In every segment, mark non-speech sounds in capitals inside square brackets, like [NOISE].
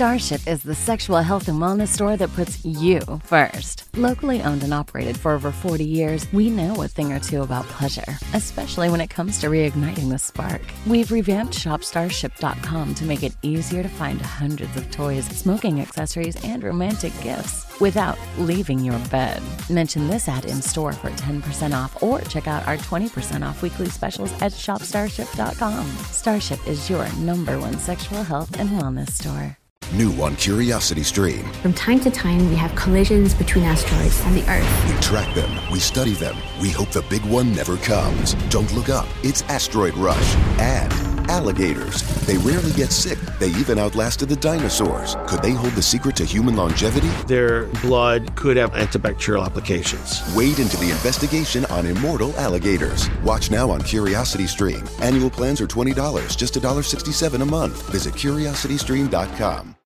Starship is the sexual health and wellness store that puts you first. Locally owned and operated for over 40 years, we know a thing or two about pleasure, especially when it comes to reigniting the spark. We've revamped ShopStarship.com to make it easier to find hundreds of toys, smoking accessories, and romantic gifts without leaving your bed. Mention this ad in store for 10% off or check out our 20% off weekly specials at ShopStarship.com. Starship is your number one sexual health and wellness store. New on Curiosity Stream. From time to time, we have collisions between asteroids and the Earth. We track them, we study them, we hope the big one never comes. Don't look up, it's Asteroid Rush. And alligators. They rarely get sick, they even outlasted the dinosaurs. Could they hold the secret to human longevity? Their blood could have antibacterial applications. Wade into the investigation on immortal alligators. Watch now on Curiosity Stream. Annual plans are $20, just $1.67 a month. Visit curiositystream.com.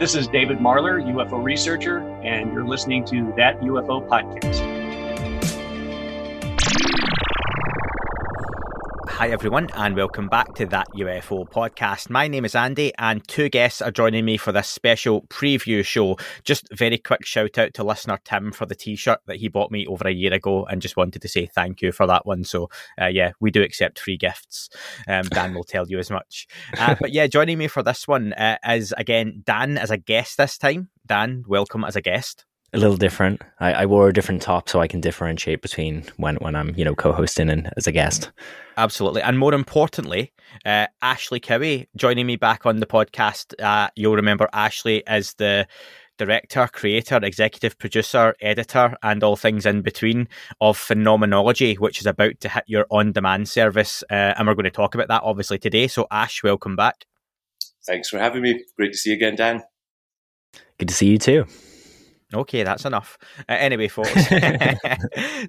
This is David Marler, UFO researcher, and you're listening to That UFO Podcast. Hi, everyone, and welcome back to that UFO podcast. My name is Andy, and two guests are joining me for this special preview show. Just very quick shout out to listener Tim for the t shirt that he bought me over a year ago, and just wanted to say thank you for that one. So, uh, yeah, we do accept free gifts. Um, Dan will tell you as much. Uh, [LAUGHS] but yeah, joining me for this one uh, is again Dan as a guest this time. Dan, welcome as a guest a little different. I, I, wore a different top so I can differentiate between when, when I'm, you know, co-hosting and as a guest. Absolutely. And more importantly, uh, Ashley Cowie joining me back on the podcast. Uh, you'll remember Ashley as the director, creator, executive producer, editor, and all things in between of Phenomenology, which is about to hit your on-demand service. Uh, and we're going to talk about that obviously today. So Ash, welcome back. Thanks for having me. Great to see you again, Dan. Good to see you too. Okay, that's enough. Uh, anyway, folks.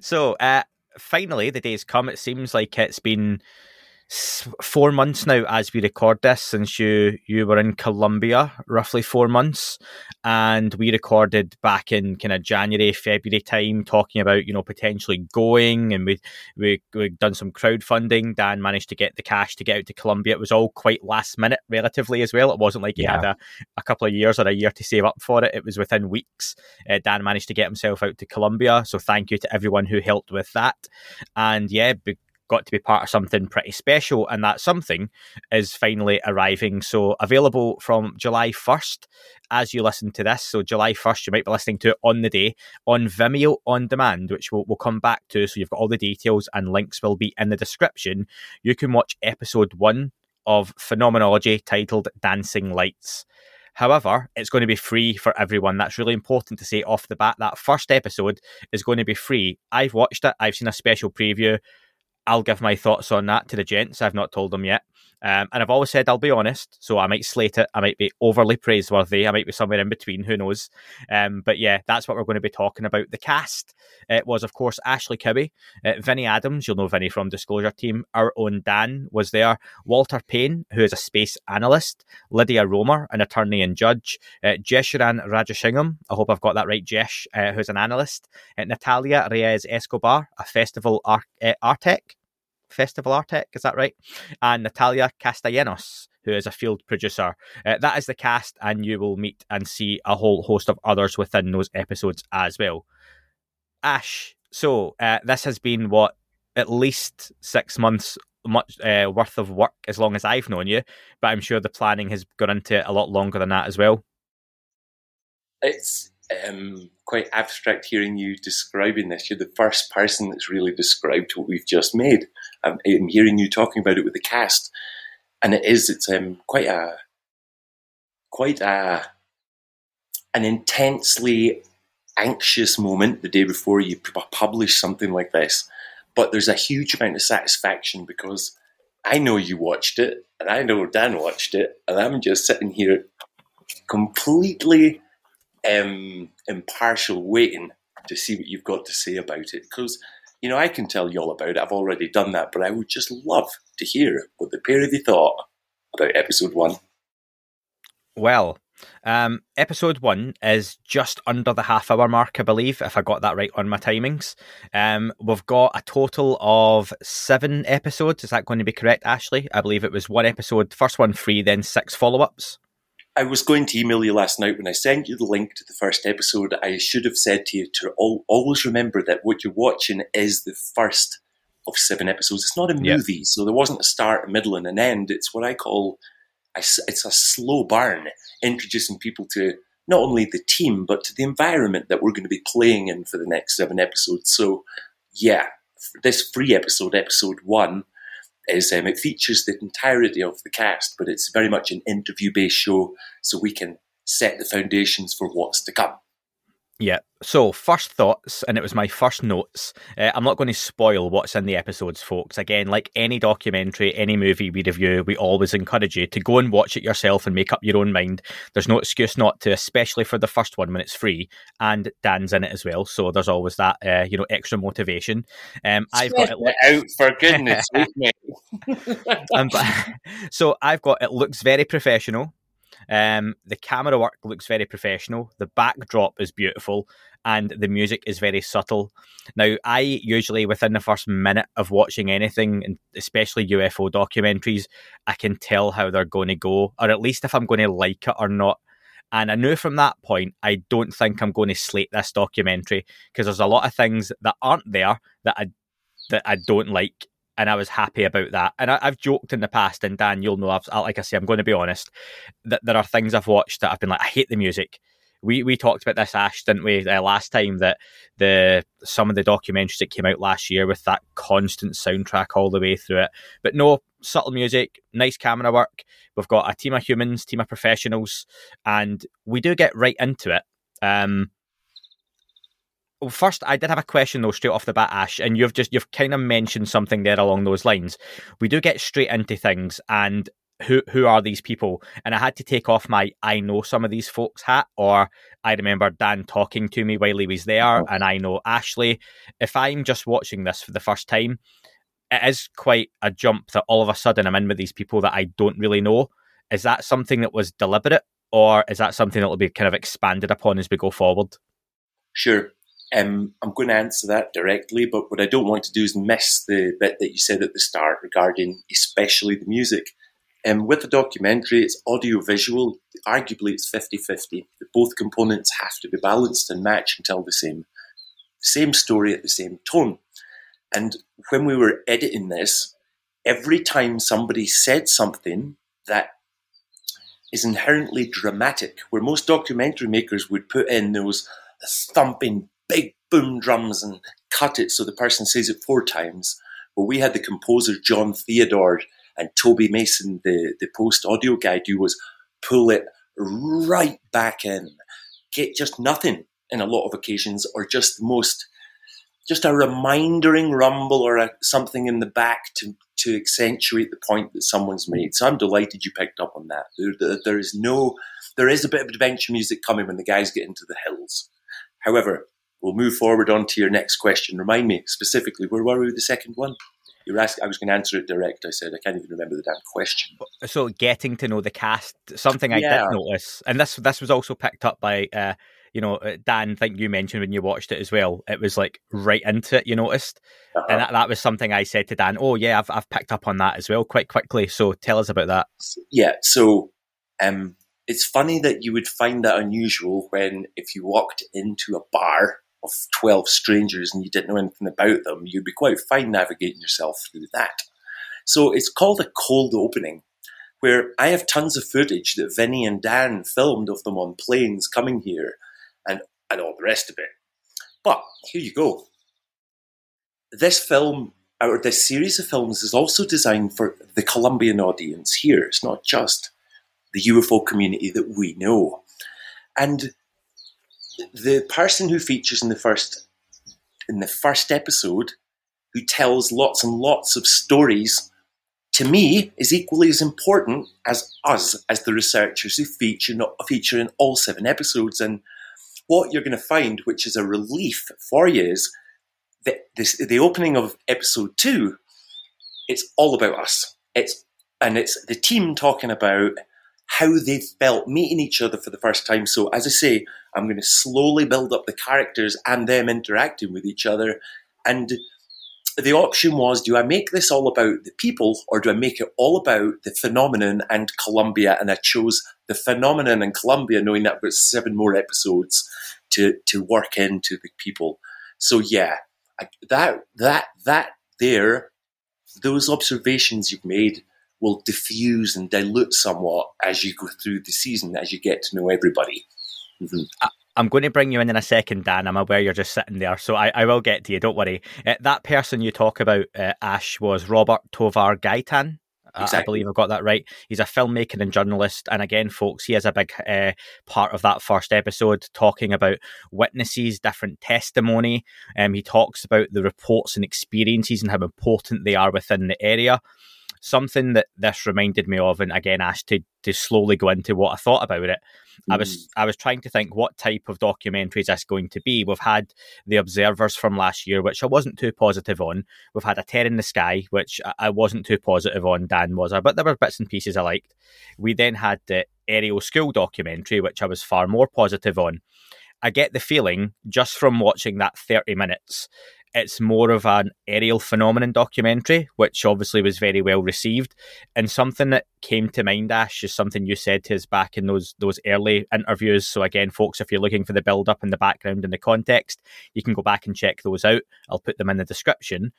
[LAUGHS] [LAUGHS] so, uh, finally, the day's come. It seems like it's been four months now as we record this since you you were in Colombia, roughly four months, and we recorded back in kind of January, February time, talking about you know potentially going, and we we we done some crowdfunding. Dan managed to get the cash to get out to Colombia. It was all quite last minute, relatively as well. It wasn't like he yeah. had a, a couple of years or a year to save up for it. It was within weeks. Uh, Dan managed to get himself out to Colombia, so thank you to everyone who helped with that. And yeah got to be part of something pretty special, and that something is finally arriving. So, available from July 1st as you listen to this. So, July 1st, you might be listening to it on the day on Vimeo on demand, which we'll, we'll come back to. So, you've got all the details and links will be in the description. You can watch episode one of Phenomenology titled Dancing Lights. However, it's going to be free for everyone. That's really important to say off the bat. That first episode is going to be free. I've watched it, I've seen a special preview. I'll give my thoughts on that to the gents. I've not told them yet. Um, and I've always said I'll be honest, so I might slate it. I might be overly praiseworthy. I might be somewhere in between. Who knows? Um, but yeah, that's what we're going to be talking about. The cast it was, of course, Ashley Cowie, uh, Vinnie Adams. You'll know Vinnie from Disclosure Team. Our own Dan was there. Walter Payne, who is a space analyst. Lydia Romer, an attorney and judge. Uh, Jeshuran Rajasingam. I hope I've got that right. Jesh, uh, who's an analyst. Uh, Natalia Reyes Escobar, a festival ar- uh, Festival Artec, is that right? And Natalia Castellanos, who is a field producer. Uh, that is the cast, and you will meet and see a whole host of others within those episodes as well. Ash, so uh, this has been what at least six months much uh, worth of work as long as I've known you, but I'm sure the planning has gone into it a lot longer than that as well. It's um, quite abstract hearing you describing this. You're the first person that's really described what we've just made. I'm, I'm hearing you talking about it with the cast, and it is. It's um, quite a quite a an intensely anxious moment the day before you publish something like this. But there's a huge amount of satisfaction because I know you watched it, and I know Dan watched it, and I'm just sitting here completely um, impartial, waiting to see what you've got to say about it. Because, you know, I can tell you all about it. I've already done that, but I would just love to hear what the pair of you thought about episode one. Well, um, episode one is just under the half hour mark, I believe, if I got that right on my timings. Um, we've got a total of seven episodes. Is that going to be correct, Ashley? I believe it was one episode, first one free, then six follow ups. I was going to email you last night when I sent you the link to the first episode. I should have said to you to al- always remember that what you're watching is the first of seven episodes. It's not a Yep. movie, so there wasn't a start, a middle, and an end. It's what I call it's a slow burn, introducing people to not only the team but to the environment that we're going to be playing in for the next seven episodes. So, yeah, this free episode, episode one, is um, it features the entirety of the cast, but it's very much an interview-based show, so we can set the foundations for what's to come. Yeah. So, first thoughts, and it was my first notes. Uh, I'm not going to spoil what's in the episodes, folks. Again, like any documentary, any movie we review, we always encourage you to go and watch it yourself and make up your own mind. There's no excuse not to, especially for the first one when it's free, and Dan's in it as well. So there's always that, uh, you know, extra motivation. Um, I've got it. It out for goodness sake, [LAUGHS] um, [LAUGHS] so I've got it looks very professional. Um, the camera work looks very professional. The backdrop is beautiful, and the music is very subtle. Now, I usually within the first minute of watching anything, and especially UFO documentaries, I can tell how they're going to go, or at least if I'm going to like it or not. And I knew from that point, I don't think I'm going to slate this documentary because there's a lot of things that aren't there that I that I don't like and I was happy about that. And I, I've joked in the past, and Dan, you'll know, I've, like I say, I'm going to be honest, that there are things I've watched that I've been like, I hate the music. We we talked about this, Ash, didn't we, uh, last time? That the some of the documentaries that came out last year with that constant soundtrack all the way through it, but no subtle music, nice camera work. We've got a team of humans, team of professionals, and we do get right into it. Um, well, first, I did have a question though, straight off the bat, Ash, and you've just you've kind of mentioned something there along those lines. We do get straight into things, and who who are these people? And I had to take off my I know some of these folks hat, or I remember Dan talking to me while he was there, uh-huh. and I know Ashley. If I'm just watching this for the first time, it is quite a jump that all of a sudden I'm in with these people that I don't really know. Is that something that was deliberate, or is that something that will be kind of expanded upon as we go forward? Sure. Um, I'm going to answer that directly, but what I don't want to do is miss the bit that you said at the start regarding especially the music. Um, with the documentary, it's audio visual. Arguably, it's 50 50. Both components have to be balanced and match and tell the same, same story at the same tone. And when we were editing this, every time somebody said something that is inherently dramatic, where most documentary makers would put in those thumping big boom drums and cut it so the person says it four times. But we had the composer John Theodore and Toby Mason, the, the post audio guy, do was pull it right back in. Get just nothing in a lot of occasions, or just most, just a remindering rumble or a, something in the back to, to accentuate the point that someone's made. So I'm delighted you picked up on that. There, there, there is no, there is a bit of adventure music coming when the guys get into the hills. However, we'll move forward on to your next question. Remind me specifically, where were we with the second one? You were asking, I was going to answer it direct. I said, I can't even remember the damn question. so getting to know the cast something i Yeah. did notice and this this was also picked up by uh you know uh, dan I think you mentioned when you watched it as well it was like right into it you noticed Uh-huh. and that, that was something i said to dan oh yeah I've, I've picked up on that as well quite quickly so tell us about that Yeah, so um, it's funny that you would find that unusual when if you walked into a bar of 12 strangers and you didn't know anything about them, you'd be quite fine navigating yourself through that. So it's called a cold opening, where I have tons of footage that Vinny and Dan filmed of them on planes coming here and, and all the rest of it. But here you go. This film, or this series of films, is also designed for the Colombian audience here. It's not just the UFO community that we know. And the person who features in the first in the first episode, who tells lots and lots of stories, to me is equally as important as us, as the researchers who feature feature in all seven episodes. And what you're going to find, which is a relief for you, is that this the opening of episode two. It's all about us. It's and it's the team talking about how they felt meeting each other for the first time. So, as I say, I'm going to slowly build up the characters and them interacting with each other. And the option was do I make this all about the people or do I make it all about the phenomenon and Colombia? And I chose the phenomenon and Colombia, knowing that about seven more episodes to, to work into the people. So yeah, I, that, that, that there, those observations you've made will diffuse and dilute somewhat as you go through the season, as you get to know everybody. Mm-hmm. I'm going to bring you in in a second, Dan. I'm aware you're just sitting there, so I, I will get to you. Don't worry. Uh, that person you talk about, uh, Ash, was Robert Tovar Gaitan. Exactly. I believe I've got that right. He's a filmmaker and journalist. And again, folks, he is a big uh, part of that first episode talking about witnesses, different testimony. Um, he talks about the reports and experiences and how important they are within the area something that this reminded me of, and again, asked to to slowly go into what I thought about it. Mm. I was mm. I was trying to think what type of documentary is this going to be. We've had the Observers from last year, which I wasn't too positive on. We've had a Tear in the Sky, which I wasn't too positive on. Dan was I, but there were bits and pieces I liked. We then had the Ariel School documentary, which I was far more positive on. I get the feeling just from watching that 30 minutes it's more of an Ariel Phenomenon documentary, which obviously was very well received. And something that came to mind, Ash, is something you said to us back in those those early interviews. So again, folks, if you're looking for the build up and the background and the context, you can go back and check those out. I'll put them in the description.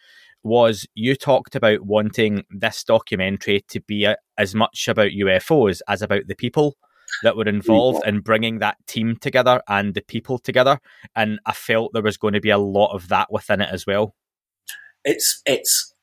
Was you talked about wanting this documentary to be a, as much about UFOs as about the people that were involved in bringing that team together and the people together. And I felt there was going to be a lot of that within it as well. It's it's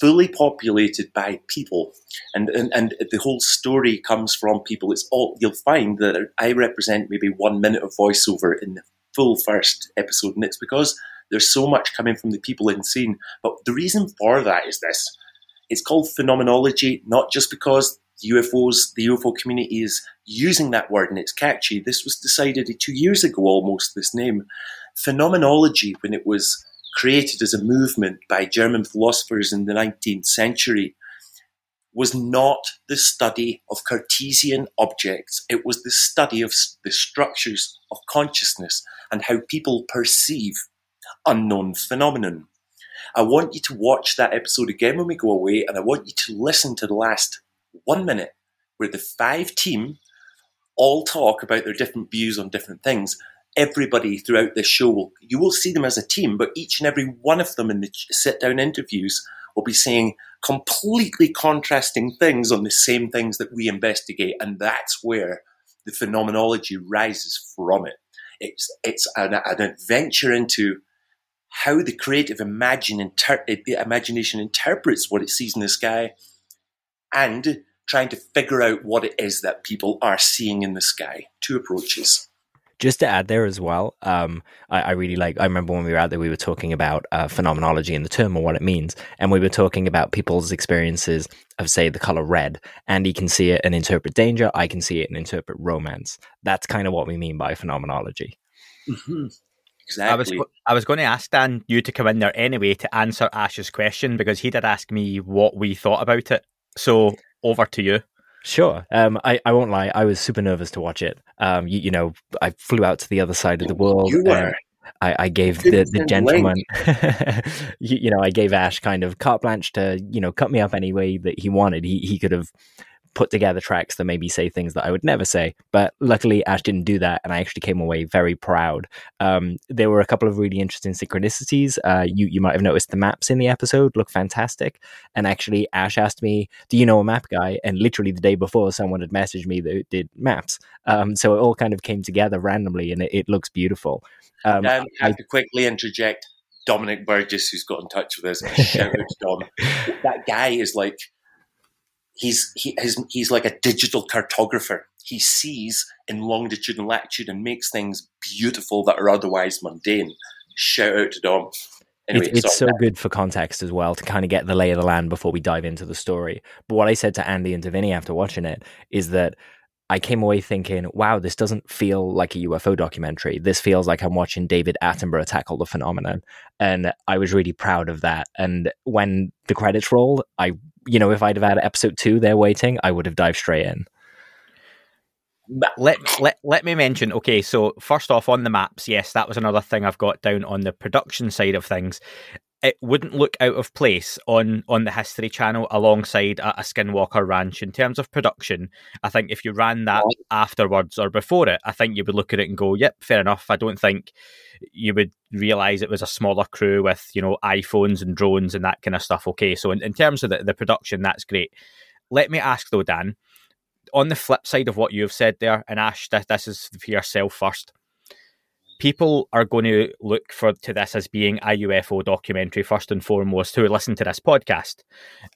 fully populated by people, and and, and the whole story comes from people. It's all you'll find that I represent maybe one minute of voiceover in the full first episode, and it's because there's so much coming from the people in scene. But the reason for that is this: it's called phenomenology, not just because UFOs, the UFO community is using that word and it's catchy. This was decided two years ago almost, this name. Phenomenology, when it was created as a movement by German philosophers in the 19th century, was not the study of Cartesian objects. It was the study of the structures of consciousness and how people perceive unknown phenomenon. I want you to watch that episode again when we go away, and I want you to listen to the last one minute where the five team all talk about their different views on different things. Everybody throughout this show will you will see them as a team, but each and every one of them in the sit down interviews will be saying completely contrasting things on the same things that we investigate, and that's where the phenomenology rises from it. It's it's an, an adventure into how the creative imagine inter- imagination interprets what it sees in the sky, and trying to figure out what it is that people are seeing in the sky. Two approaches. Just to add there as well, um, I, I, really like. I remember when we were out there, we were talking about uh, phenomenology and the term or what it means, and we were talking about people's experiences of, say, the color red. Andy can see it and interpret danger. I can see it and interpret romance. That's kind of what we mean by phenomenology. Mm-hmm. Exactly. I was I was going to ask Dan you to come in there anyway to answer Ash's question because he did ask me what we thought about it. So over to you. Sure. Um, I, I won't lie. I was super nervous to watch it. Um, you, you know, I flew out to the other side of the world. You were. I, I, gave the, the gentleman, [LAUGHS] you, you, know, I gave Ash kind of carte blanche to, you know, cut me up any way that he wanted. He he could have put together tracks that maybe say things that I would never say. But luckily, Ash didn't do that, and I actually came away very proud. Um, there were a couple of really interesting synchronicities. Uh, you you might have noticed the maps in the episode look fantastic. And actually, Ash asked me, "Do you know a map guy?" And literally the day before, someone had messaged me that did maps. Um, so it all kind of came together randomly, and it, it looks beautiful. Um, I have to quickly interject. Dominic Burgess, who's got in touch with us, [LAUGHS] shout out to Dom. That guy is like he's he, his, he's like a digital cartographer. He sees in longitude and latitude and makes things beautiful that are otherwise mundane. Shout out to Dom. Anyway, it's, it's so good for context as well to kind of get the lay of the land before we dive into the story. But what I said to Andy and to Vinny after watching it is that I came away thinking, wow, this doesn't feel like a UFO documentary. This feels like I'm watching David Attenborough tackle the phenomenon. And I was really proud of that. And when the credits rolled, I, you know, if I'd have had episode two there waiting, I would have dived straight in. Let, let let me mention okay so first off on the maps yes that was another thing i've got down on the production side of things it wouldn't look out of place on on the History Channel alongside a, a, Skinwalker Ranch in terms of production. I think if you ran that afterwards or before it, I think you would look at it and go, "Yep, fair enough." I don't think you would realize it was a smaller crew with you know iPhones and drones and that kind of stuff. Okay, so in, in terms of the, the production, that's great. Let me ask though, Dan. On the flip side of what you've said there, and Ash, this, this is for yourself first people are going to look for to this as being a UFO documentary first and foremost who listen to this podcast,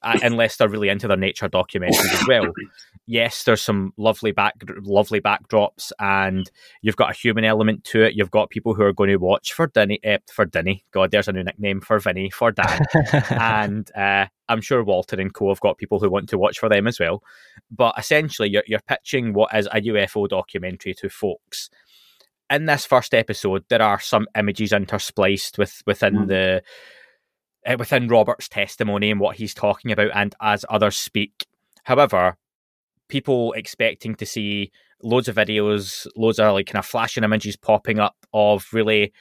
uh, [LAUGHS] unless they're really into their nature documentaries as well. [LAUGHS] Yes, there's some lovely back lovely backdrops, and you've got a human element to it. You've got people who are going to watch for Dinny, uh, for Dinny. God, there's a new nickname for Vinny for Dan, [LAUGHS] and uh, I'm sure Walter and Co have got people who want to watch for them as well. But essentially, you're, you're pitching what is a UFO documentary to folks in this first episode, there are some images interspliced with within mm. the uh, within Robert's testimony and what he's talking about, and as others speak. However, people expecting to see loads of videos, loads of like kind of flashing images popping up of really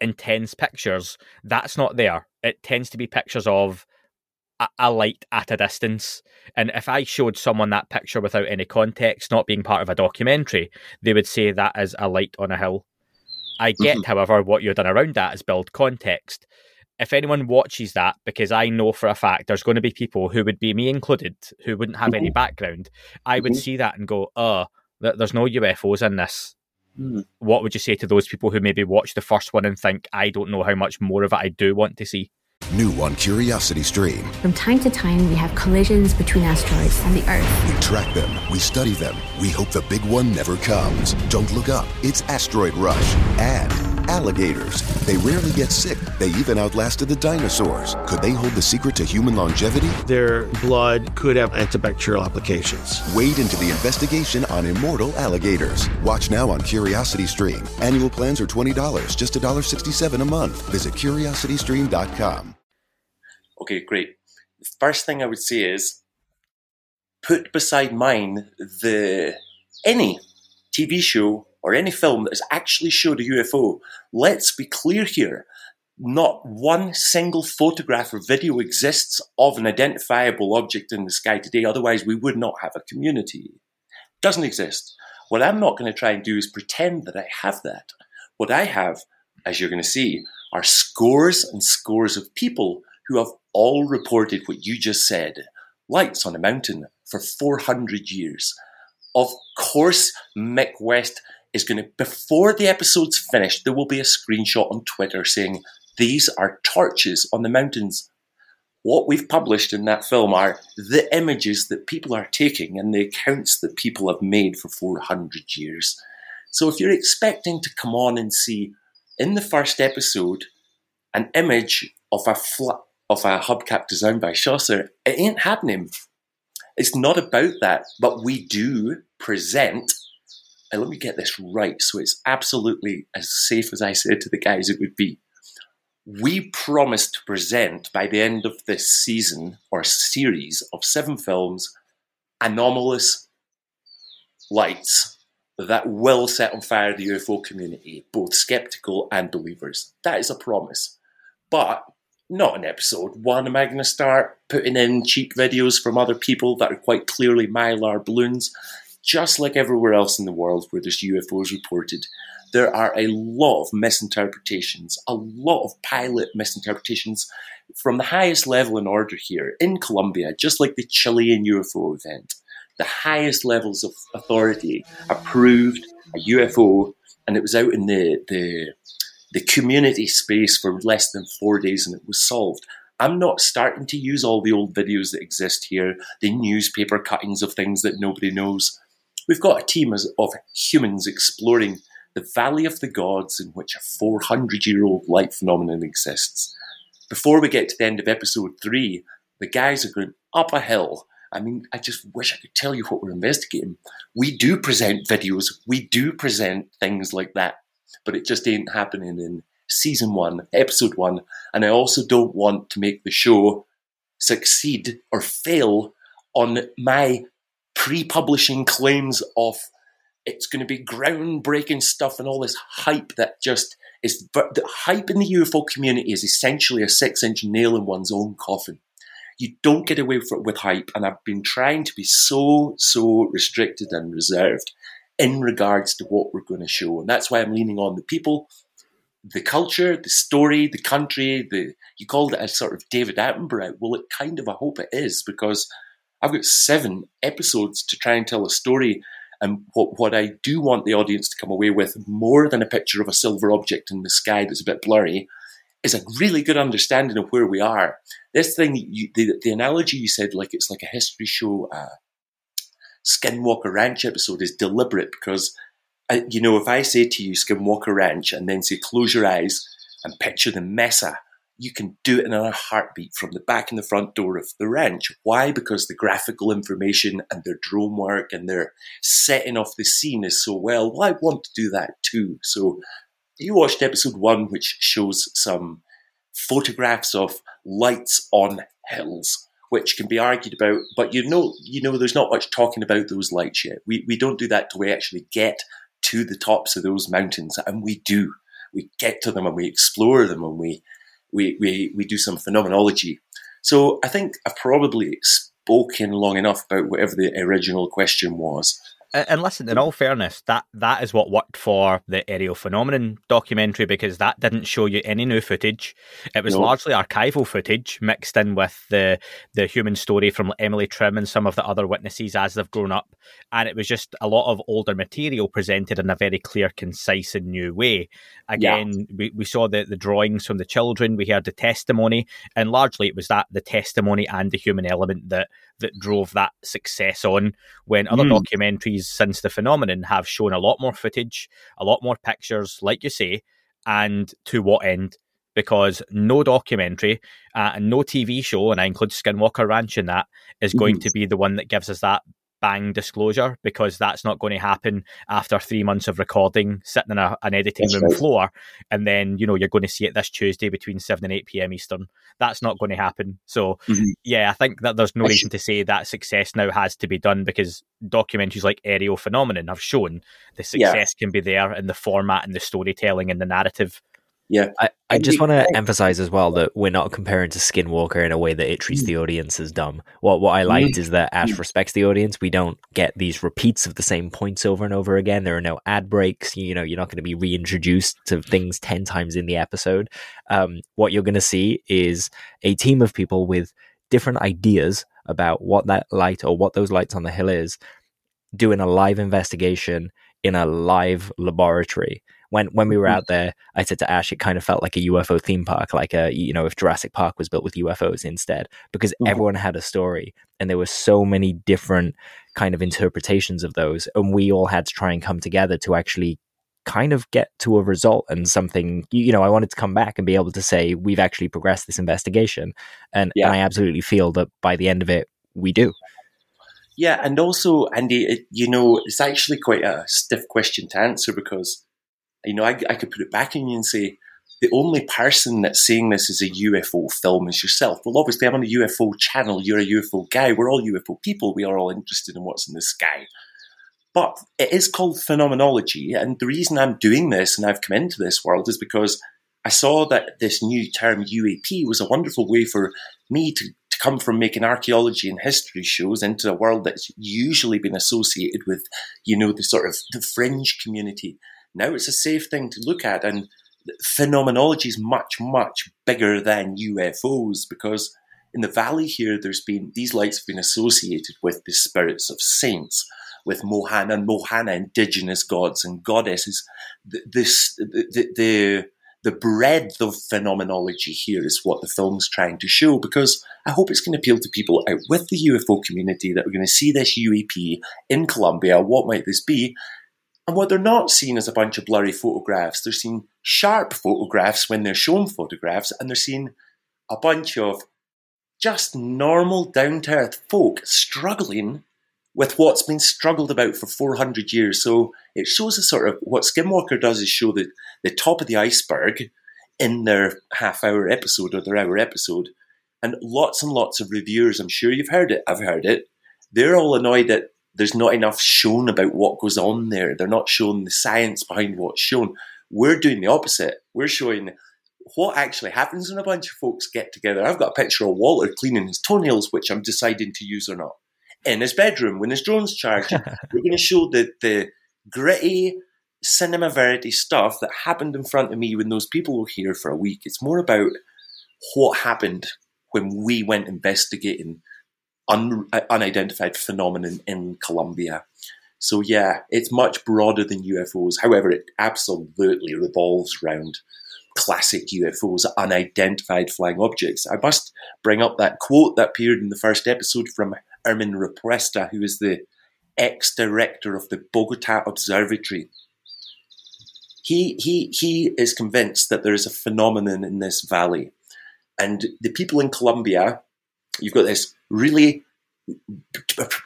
intense pictures. That's not there. It tends to be pictures of a, light at a distance. And if I showed someone that picture without any context, not being part of a documentary, they would say that is a light on a hill. I get, mm-hmm. however, what you've done around that is build context. If anyone watches that, because I know for a fact there's going to be people who would be me included, who wouldn't have mm-hmm. any background, I would mm-hmm. see that and go, oh, there's no UFOs in this. Mm. What would you say to those people who maybe watch the first one and think, I don't know how much more of it I do want to see? New on Curiosity Stream. From time to time, we have collisions between asteroids and the Earth. We track them, we study them, we hope the big one never comes. Don't look up, it's Asteroid Rush. And alligators. They rarely get sick, they even outlasted the dinosaurs. Could they hold the secret to human longevity? Their blood could have antibacterial applications. Wade into the investigation on immortal alligators. Watch now on Curiosity Stream. Annual plans are $20, just $1.67 a month. Visit curiositystream.com. Okay, great. The first thing I would say is put beside mine the any TV show or any film that has actually showed a UFO. Let's be clear here. Not one single photograph or video exists of an identifiable object in the sky today, otherwise, we would not have a community. Doesn't exist. What I'm not going to try and do is pretend that I have that. What I have, as you're going to see, are scores and scores of people who have all reported what you just said lights on a mountain for 400 years. Of course, Mick West is going to, before the episode's finished, there will be a screenshot on Twitter saying, These are torches on the mountains. What we've published in that film are the images that people are taking and the accounts that people have made for 400 years. So if you're expecting to come on and see in the first episode an image of a flat of our hubcap designed by Chaucer, it ain't happening. It's not about that, but we do present. And let me get this right so it's absolutely as safe as I said to the guys it would be. We promise to present by the end of this season or series of seven films anomalous lights that will set on fire the UFO community, both skeptical and believers. That is a promise. But not an episode one. Am I going to start putting in cheap videos from other people that are quite clearly mylar balloons? Just like everywhere else in the world where there's UFOs reported, there are a lot of misinterpretations, a lot of pilot misinterpretations from the highest level in order here in Colombia, just like the Chilean UFO event. The highest levels of authority approved a UFO, and it was out in the, the the community space for less than four days and it was solved. I'm not starting to use all the old videos that exist here, the newspaper cuttings of things that nobody knows. We've got a team of humans exploring the Valley of the Gods in which a 400 year old light phenomenon exists. Before we get to the end of episode three, the guys are going up a hill. I mean, I just wish I could tell you what we're investigating. We do present videos, we do present things like that but it just ain't happening in season one, episode one. And I also don't want to make the show succeed or fail on my pre publishing claims of it's going to be groundbreaking stuff and all this hype that just is the hype in the UFO community is essentially a six inch nail in one's own coffin. You don't get away with it with hype, and I've been trying to be so, so restricted and reserved in regards to what we're going to show. And that's why I'm leaning on the people, the culture, the story, the country, the you called it a sort of David Attenborough. Well, it kind of I hope it is because I've got seven episodes to try and tell a story and what, what I do want the audience to come away with more than a picture of a silver object in the sky that's a bit blurry is a really good understanding of where we are. This thing, you, the, the analogy you said, like it's like a history show, uh, Skinwalker Ranch episode is deliberate because, uh, you know, if I say to you Skinwalker Ranch and then say close your eyes and picture the mesa you can do it in a heartbeat from the back and the front door of the ranch. Why? Because the graphical information and their drone work and their setting off the scene is so well. Well, I want to do that too. So you watched episode one, which shows some photographs of lights on hills, which can be argued about, but you know, you know, there's not much talking about those lights yet. We, we don't do that till we actually get to the tops of those mountains, and we do. We get to them and we explore them and we we, we, we do some phenomenology. So I think I've probably spoken long enough about whatever the original question was. Uh, and listen, in all fairness, that that is what worked for the Ariel Phenomenon documentary because that didn't show you any new footage. It was no. largely archival footage mixed in with the the human story from Emily Trim and some of the other witnesses as they've grown up, and it was just a lot of older material presented in a very clear, concise, and new way. Again, yeah. we, we saw the the drawings from the children, we heard the testimony, and largely it was that the testimony and the human element that that drove that success on. When other mm. documentaries since the phenomenon have shown a lot more footage, a lot more pictures, like you say, and to what end? Because no documentary uh, and no TV show, and I include Skinwalker Ranch in that, is going mm. to be the one that gives us that bang disclosure because that's not going to happen after three months of recording, sitting in a, an editing that's room right. floor, and then you know you're going to see it this Tuesday between seven and eight p.m. Eastern. That's not going to happen. So mm-hmm. yeah, I think that there's no that's reason to say that success now has to be done because documentaries like Ariel Phenomenon have shown the success yeah. can be there in the format and the storytelling and the narrative yeah. I, I just want to emphasize as well that we're not comparing to Skinwalker in a way that it treats mm. the audience as dumb. What what I liked mm. is that Ash mm. respects the audience. We don't get these repeats of the same points over and over again. There are no ad breaks. You know, you're not going to be reintroduced to things 10 times in the episode. Um, what you're going to see is a team of people with different ideas about what that light or what those lights on the hill is doing a live investigation in a live laboratory when when we were mm-hmm. out there, I said to Ash, it kind of felt like a UFO theme park, like a you know if Jurassic Park was built with UFOs instead, because mm-hmm. everyone had a story, and there were so many different kind of interpretations of those, and we all had to try and come together to actually kind of get to a result and something you know i wanted to come back and be able to say we've actually progressed this investigation and, yeah. and i absolutely feel that by the end of it we do yeah and also andy it, you know it's actually quite a stiff question to answer because you know, I, I could put it back in you and say, the only person that's saying this is a UFO film is yourself. Well, obviously, I'm on a UFO channel. You're a UFO guy. We're all UFO people. We are all interested in what's in the sky. But it is called phenomenology. And the reason I'm doing this and I've come into this world is because I saw that this new term UAP was a wonderful way for me to, to come from making archaeology and history shows into a world that's usually been associated with, you know, the sort of the fringe community now it's a safe thing to look at, and phenomenology is much, much bigger than UFOs because in the valley here, there's been these lights have been associated with the spirits of saints, with Mohana and Mohana indigenous gods and goddesses. This the, the the breadth of phenomenology here is what the film's trying to show because I hope it's going to appeal to people out with the UFO community that are going to see this UAP in Colombia. What might this be? And what they're not seeing is a bunch of blurry photographs. They're seeing sharp photographs when they're shown photographs, and they're seeing a bunch of just normal, down to earth folk struggling with what's been struggled about for 400 years. So it shows a sort of what Skinwalker does is show the, the top of the iceberg in their half hour episode or their hour episode. And lots and lots of reviewers, I'm sure you've heard it, I've heard it, they're all annoyed that there's not enough shown about what goes on there. They're not showing the science behind what's shown. We're doing the opposite. We're showing what actually happens when a bunch of folks get together. I've got a picture of Walter cleaning his toenails, which I'm deciding to use or not. In his bedroom, when his drone's charging, [LAUGHS] we're going to show the, the gritty cinéma vérité stuff that happened in front of me when those people were here for a week. It's more about what happened when we went investigating un- uh, unidentified phenomenon in Colombia. So yeah, it's much broader than UFOs. However, it absolutely revolves around classic UFOs, unidentified flying objects. I must bring up that quote that appeared in the first episode from Herman Repuesta, who is the ex-director of the Bogota Observatory. He, he, he is convinced that there is a phenomenon in this valley. And the people in Colombia, you've got this really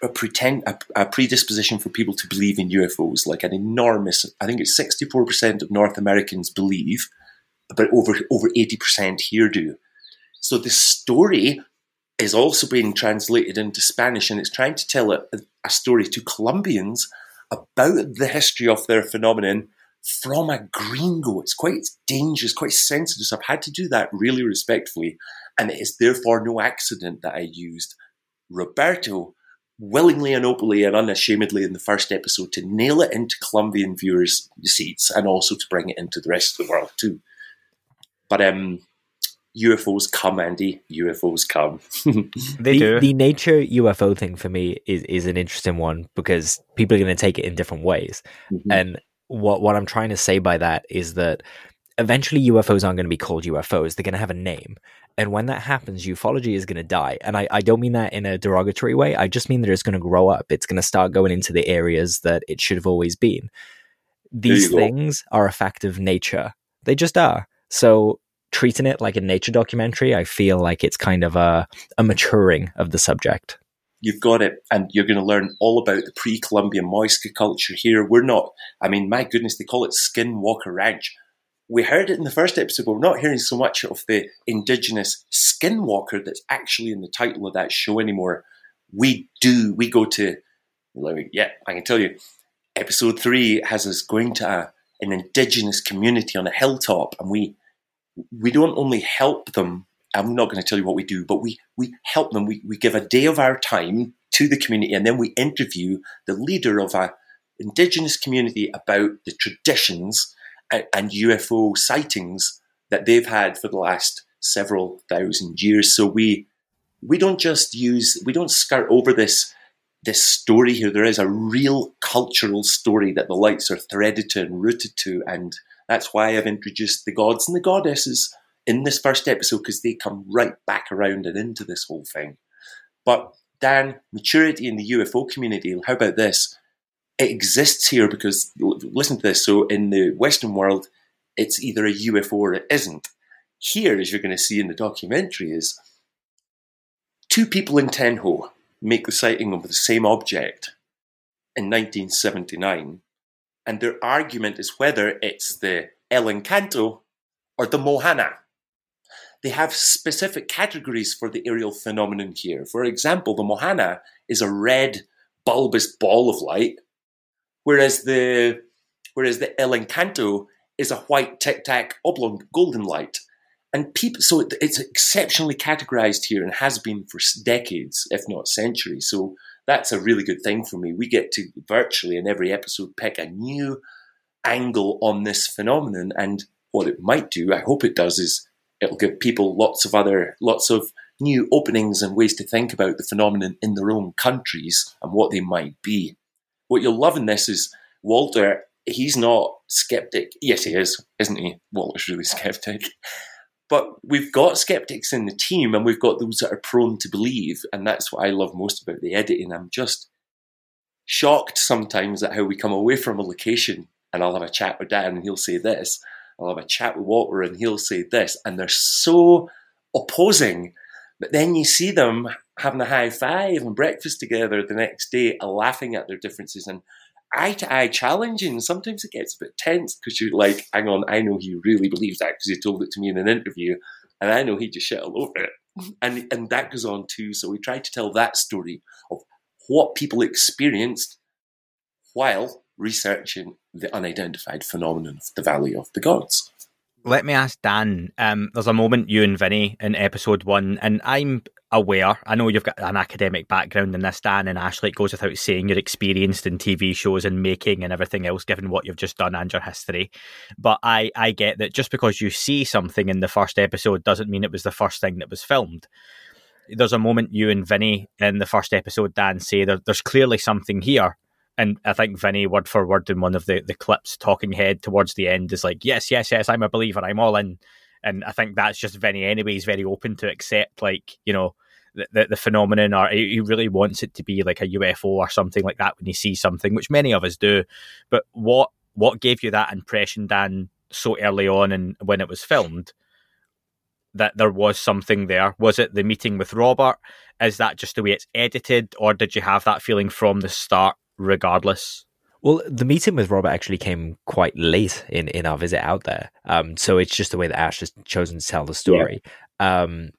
a, pretend a, a, predisposition for people to believe in UFOs, like an enormous. I think it's sixty four percent of North Americans believe, but over over eighty percent here do. So the story is also being translated into Spanish, and it's trying to tell a, a story to Colombians about the history of their phenomenon from a gringo. It's quite dangerous, quite sensitive. So I've had to do that really respectfully, and it is therefore no accident that I used Roberto willingly and openly and unashamedly in the first episode to nail it into Colombian viewers' seats and also to bring it into the rest of the world too. But um, UFOs come, Andy. UFOs come. [LAUGHS] they the, do. The nature UFO thing for me is, is an interesting one because people are going to take it in different ways. Mm-hmm. And what what I'm trying to say by that is that eventually UFOs aren't going to be called UFOs. They're going to have a name. And when that happens, ufology is going to die. And I, I don't mean that in a derogatory way. I just mean that it's going to grow up. It's going to start going into the areas that it should have always been. These things are a fact of nature. They just are. So treating it like a nature documentary, I feel like it's kind of a, a maturing of the subject. You've got it, and you're going to learn all about the pre-Columbian Muisca culture here. We're not, I mean, my goodness, they call it Skinwalker Ranch we heard it in the first episode, but we're not hearing so much of the indigenous skinwalker that's actually in the title of that show anymore. We do. We go to, yeah, I can tell you, episode three has us going to a, an indigenous community on a hilltop, and we we don't only help them. I'm not going to tell you what we do, but we we help them. We we give a day of our time to the community, and then we interview the leader of a indigenous community about the traditions and UFO sightings that they've had for the last several thousand years. So we we don't just use we don't skirt over this this story here. There is a real cultural story that the lights are threaded to and rooted to, and that's why I've introduced the gods and the goddesses in this first episode because they come right back around and into this whole thing. But Dan, maturity in the UFO community. How about this? it exists here because listen to this. So in the Western world, it's either a UFO or it isn't. Here, as you're going to see in the documentary, is two people in Tenjo make the sighting of the same object in 1979, and their argument is whether it's the El Encanto or the Mohana. They have specific categories for the aerial phenomenon here. For example, the Mohana is a red bulbous ball of light whereas the whereas the El Encanto is a white tic tac oblong golden light. And people, so it's exceptionally categorized here and has been for decades, if not centuries. So that's a really good thing for me. We get to virtually in every episode pick a new angle on this phenomenon. And what it might do, I hope it does, is it'll give people lots of other, lots of new openings and ways to think about the phenomenon in their own countries and what they might be what you'll love in this is Walter. He's not skeptic. Yes, he is, isn't he? Walter's really [LAUGHS] skeptic. But we've got skeptics in the team, and we've got those that are prone to believe, and that's what I love most about the editing. I'm just shocked sometimes at how we come away from a location, and I'll have a chat with Dan, and he'll say this. I'll have a chat with Walter, and he'll say this, and they're so opposing. But then you see them having a high five and breakfast together the next day, laughing at their differences and eye to eye challenging. Sometimes it gets a bit tense because you're like, hang on, I know he really believes that because he told it to me in an interview, and I know he just shit all over it. [LAUGHS] And and that goes on too. So we try to tell that story of what people experienced while researching the unidentified phenomenon of the Valley of the Gods. Let me ask Dan. Um, there's a moment you and Vinny in episode one, and I'm aware. I know you've got an academic background in this, Dan, and Ashley. It goes without saying you're experienced in TV shows and making and everything else, given what you've just done and your history. But I, I get that just because you see something in the first episode doesn't mean it was the first thing that was filmed. There's a moment you and Vinny in the first episode, Dan, say there, there's clearly something here and I think Vinny, word for word in one of the, the clips, talking head towards the end is like, yes, yes, yes, I'm a believer, I'm all in. And I think that's just Vinny anyway. He's very open to accept, like, you know, the, the, the phenomenon, or he really wants it to be like a UFO or something like that when he sees something, which many of us do. But what what gave you that impression, Dan, so early on and when it was filmed? that there was something there? Was it the meeting with Robert? Is that just the way it's edited, or did you have that feeling from the start regardless. Well, the meeting with Robert actually came quite late in, in our visit out there. Um, so it's just the way that Ash has chosen to tell the story. Yeah. Um,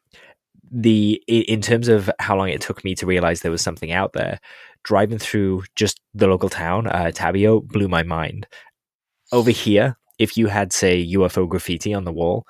the in terms of how long it took me to realize there was something out there, driving through just the local town, uh, Tabio, blew my mind. Over here, if you had say UFO graffiti on the wall,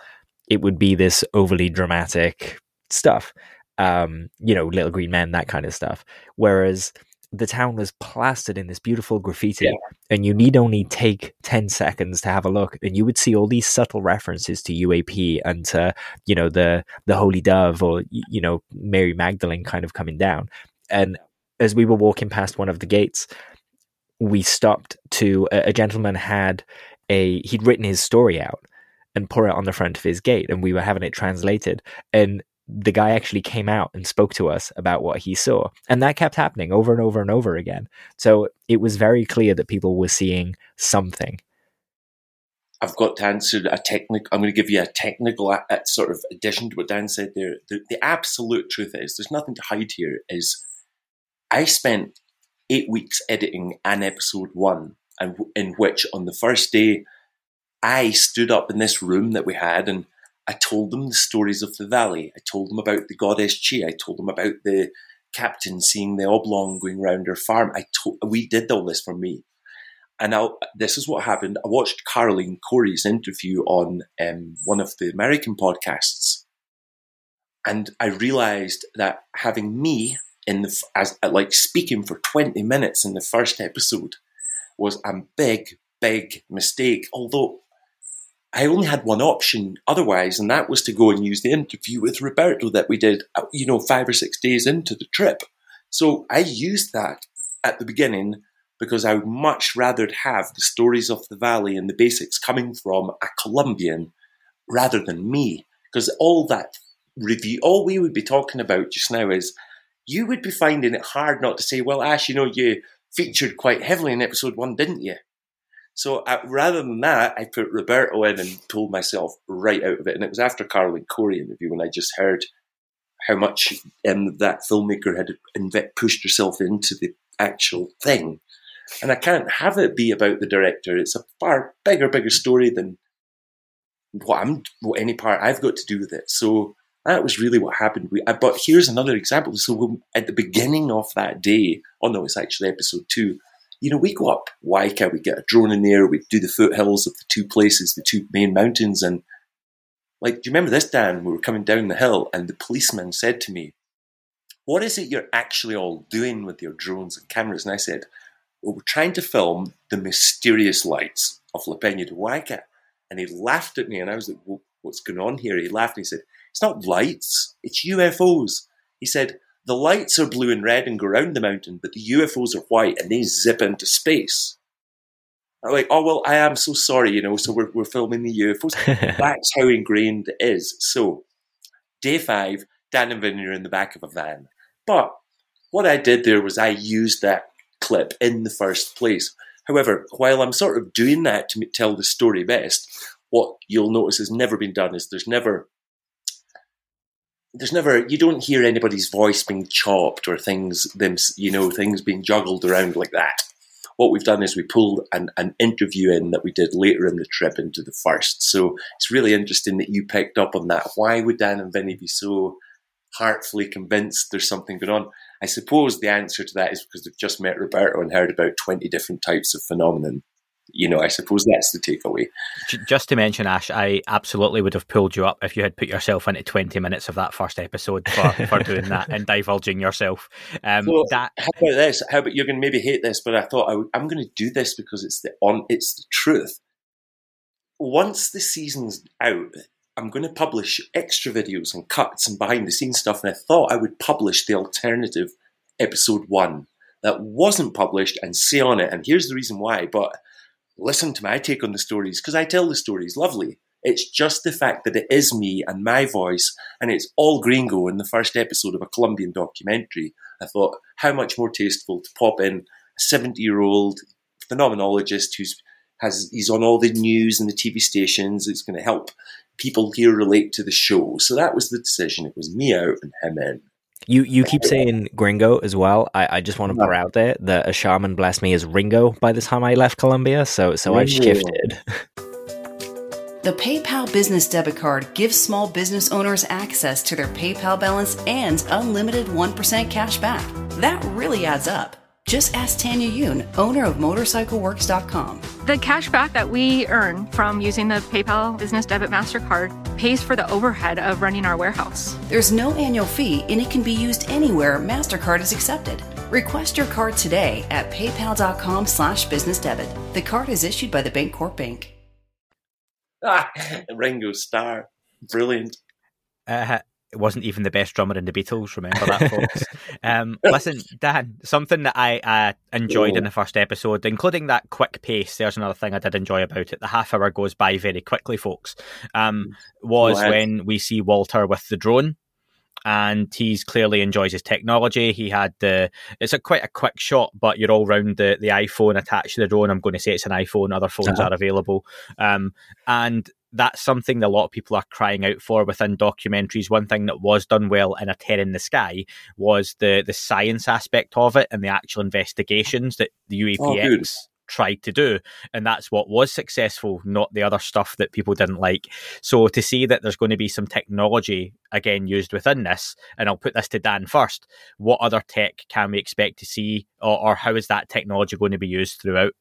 it would be this overly dramatic stuff. Um, you know, little green men, that kind of stuff. Whereas the town was plastered in this beautiful graffiti yeah. and you need only take 10 seconds to have a look and you would see all these subtle references to uap and to you know the the holy dove or you know mary magdalene kind of coming down and as we were walking past one of the gates we stopped to a, a gentleman had a he'd written his story out and put it on the front of his gate and we were having it translated and the guy actually came out and spoke to us about what he saw. And that kept happening over and over and over again. So it was very clear that people were seeing something. I've got to answer a technical, I'm going to give you a technical a, a sort of addition to what Dan said there. The, the absolute truth is, there's nothing to hide here, is I spent eight weeks editing an episode one, and in which on the first day, I stood up in this room that we had and I told them the stories of the valley. I told them about the goddess Chi. I told them about the captain seeing the oblong going round her farm. I we did all this for me. And now this is what happened. I watched Caroline Cory's interview on um, one of the American podcasts, and I realized that having me in the as like speaking for twenty minutes in the first episode was a big, big mistake. Although I only had one option otherwise, and that was to go and use the interview with Roberto that we did, uh, you know, five or six days into the trip. So I used that at the beginning because I would much rather have the stories of the valley and the basics coming from a Colombian rather than me. Because all that review, all we would be talking about just now is you would be finding it hard not to say, well, Ash, you know, you featured quite heavily in episode one, didn't you? So uh, rather than that, I put Roberto in and pulled myself right out of it. And it was after Caroline Cory interview when I just heard how much um, that filmmaker had inv- pushed herself into the actual thing. And I can't have it be about the director. It's a far bigger, bigger story than what I'm, what any part I've got to do with it. So that was really what happened. We, uh, but here's another example. So at the beginning of that day, oh no, it's actually episode two you know, we go up Juaica, we get a drone in there, we do the foothills of the two places, the two main mountains, and like, do you remember this, Dan? We were coming down the hill, and the policeman said to me, What is it you're actually all doing with your drones and cameras? And I said, Well, we're trying to film the mysterious lights of La Peña de Juaica. And he laughed at me, and I was like, well, What's going on here? He laughed and he said, It's not lights, it's UFOs. He said, the lights are blue and red and go around the mountain, but the UFOs are white and they zip into space. I'm like, oh, well, I am so sorry, you know, so we're, we're filming the UFOs. [LAUGHS] That's how ingrained it is. So, day five, Dan and Vinny are in the back of a van. But what I did there was I used that clip in the first place. However, while I'm sort of doing that to tell the story best, what you'll notice has never been done is there's never there's never you don't hear anybody's voice being chopped or things them you know things being juggled around like that. What we've done is we pulled an, an interview in that we did later in the trip into the first. So it's really interesting that you picked up on that. Why would dan and vinny be so heartfully convinced there's something going on? I suppose the answer to that is because they've just met Roberto and heard about 20 different types of phenomenon. You know, I suppose that's the takeaway. Just to mention, Ash, I absolutely would have pulled you up if you had put yourself into 20 minutes of that first episode for, [LAUGHS] for doing that and divulging yourself. Um, so that... How about this? How about you're going to maybe hate this, but I thought I am going to do this because it's the on, it's the truth. Once the season's out, I'm going to publish extra videos and cuts and behind the scenes stuff. And I thought I would publish the alternative episode one that wasn't published and say on it. And here's the reason why. But listen to my take on the stories because I tell the stories lovely. It's just the fact that it is me and my voice, and it's all gringo in the first episode of a Colombian documentary. I thought, how much more tasteful to pop in a 70 year old phenomenologist who's has he's on all the news and the TV stations. It's going to help people here relate to the show. So that was the decision. It was me out and him in. You you keep saying gringo as well. I, I just want to put out there that a shaman blessed me as Ringo by the time I left Colombia. So so I've shifted. [LAUGHS] The PayPal Business Debit Card gives small business owners access to their PayPal balance and unlimited 1% cash back. That really adds up. Just ask Tanya Yoon, owner of MotorcycleWorks.com. The cash back that we earn from using the PayPal Business Debit MasterCard pays for the overhead of running our warehouse. There's no annual fee and it can be used anywhere MasterCard is accepted. Request your card today at paypal.com slash business debit. The card is issued by the Bancorp Bank. Ah, [LAUGHS] Ringo Starr. Brilliant. Uh, it wasn't even the best drummer in the Beatles. Remember that, folks. [LAUGHS] um, listen, Dan, something that I uh, enjoyed in the first episode, including that quick pace. There's another thing I did enjoy about it. The half hour goes by very quickly, folks. Um, was when we see Walter with the drone. And he's clearly enjoys his technology. He had the it's a quite a quick shot, but you're all round the, the iPhone attached to the drone. I'm going to say it's an iPhone. Other phones uh-huh. are available, um, and that's something that a lot of people are crying out for within documentaries. One thing that was done well in A Tear in the Sky was the the science aspect of it and the actual investigations that the UAPX oh, tried to do. And that's what was successful, not the other stuff that people didn't like. So to see that there's going to be some technology again used within this, and I'll put this to Dan first, what other tech can we expect to see or, or how is that technology going to be used throughout?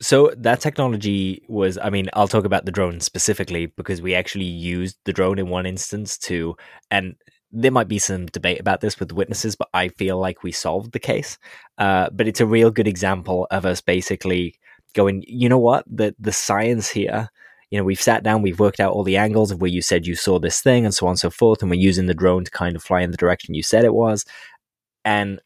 So that technology was, I mean, I'll talk about the drone specifically because we actually used the drone in one instance to, and there might be some debate about this with witnesses, but I feel like we solved the case. Uh, but it's a real good example of us basically going, you know what, the the science here. You know, we've sat down, we've worked out all the angles of where you said you saw this thing, and so on and so forth, and we're using the drone to kind of fly in the direction you said it was. And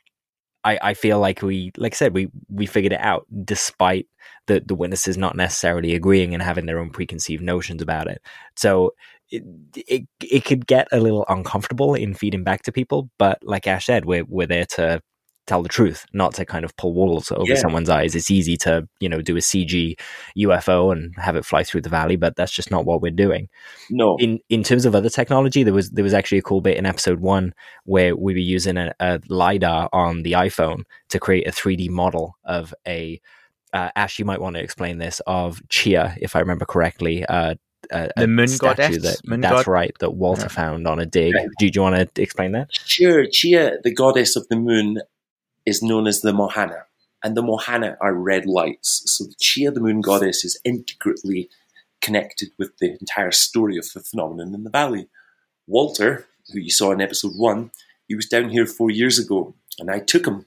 I, I feel like we, like I said, we we figured it out despite the the witnesses not necessarily agreeing and having their own preconceived notions about it. So it, it it could get a little uncomfortable in feeding back to people, but like Ash said, we're we're there to tell the truth, not to kind of pull walls over yeah. someone's eyes. It's easy to, you know, do a CG UFO and have it fly through the valley, but that's just not what we're doing. No. In in terms of other technology, there was there was actually a cool bit in episode one where we were using a, a lidar on the iPhone to create a 3D model of a uh, Ash, you might want to explain this of Chia, if I remember correctly. Uh, uh, the moon goddess. That, moon that's god? right. That Walter yeah. found on a dig. Right. Do, do, you want to explain that? Sure. Chia, the goddess of the moon, is known as the Mohana. And the Mohana are red lights. So the Chia, the moon goddess, is intricately connected with the entire story of the phenomenon in the valley. Walter, who you saw in episode one, he was down here four years ago, and I took him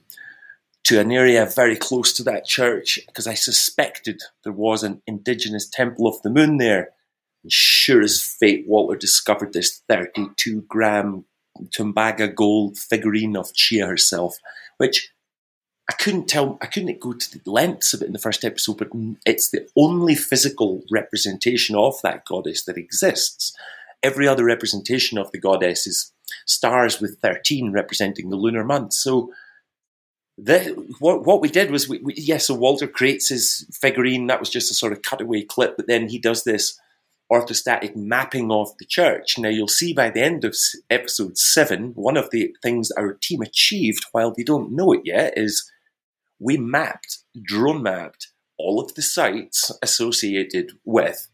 to an area very close to that church because I suspected there was an indigenous temple of the moon there. And sure as fate, Walter discovered this 32 gram Tumbaga gold figurine of Chia herself, which I couldn't tell, I couldn't go to the lengths of it in the first episode, but it's the only physical representation of that goddess that exists. Every other representation of the goddess is stars with 13 representing the lunar month. So, the, what what we did was, we, we, yes, yeah, so Walter creates his figurine. That was just a sort of cutaway clip, but then he does this orthomosaic mapping of the church. Now, you'll see by the end of episode seven, one of the things our team achieved, while they don't know it yet, is we mapped, drone mapped, all of the sites associated with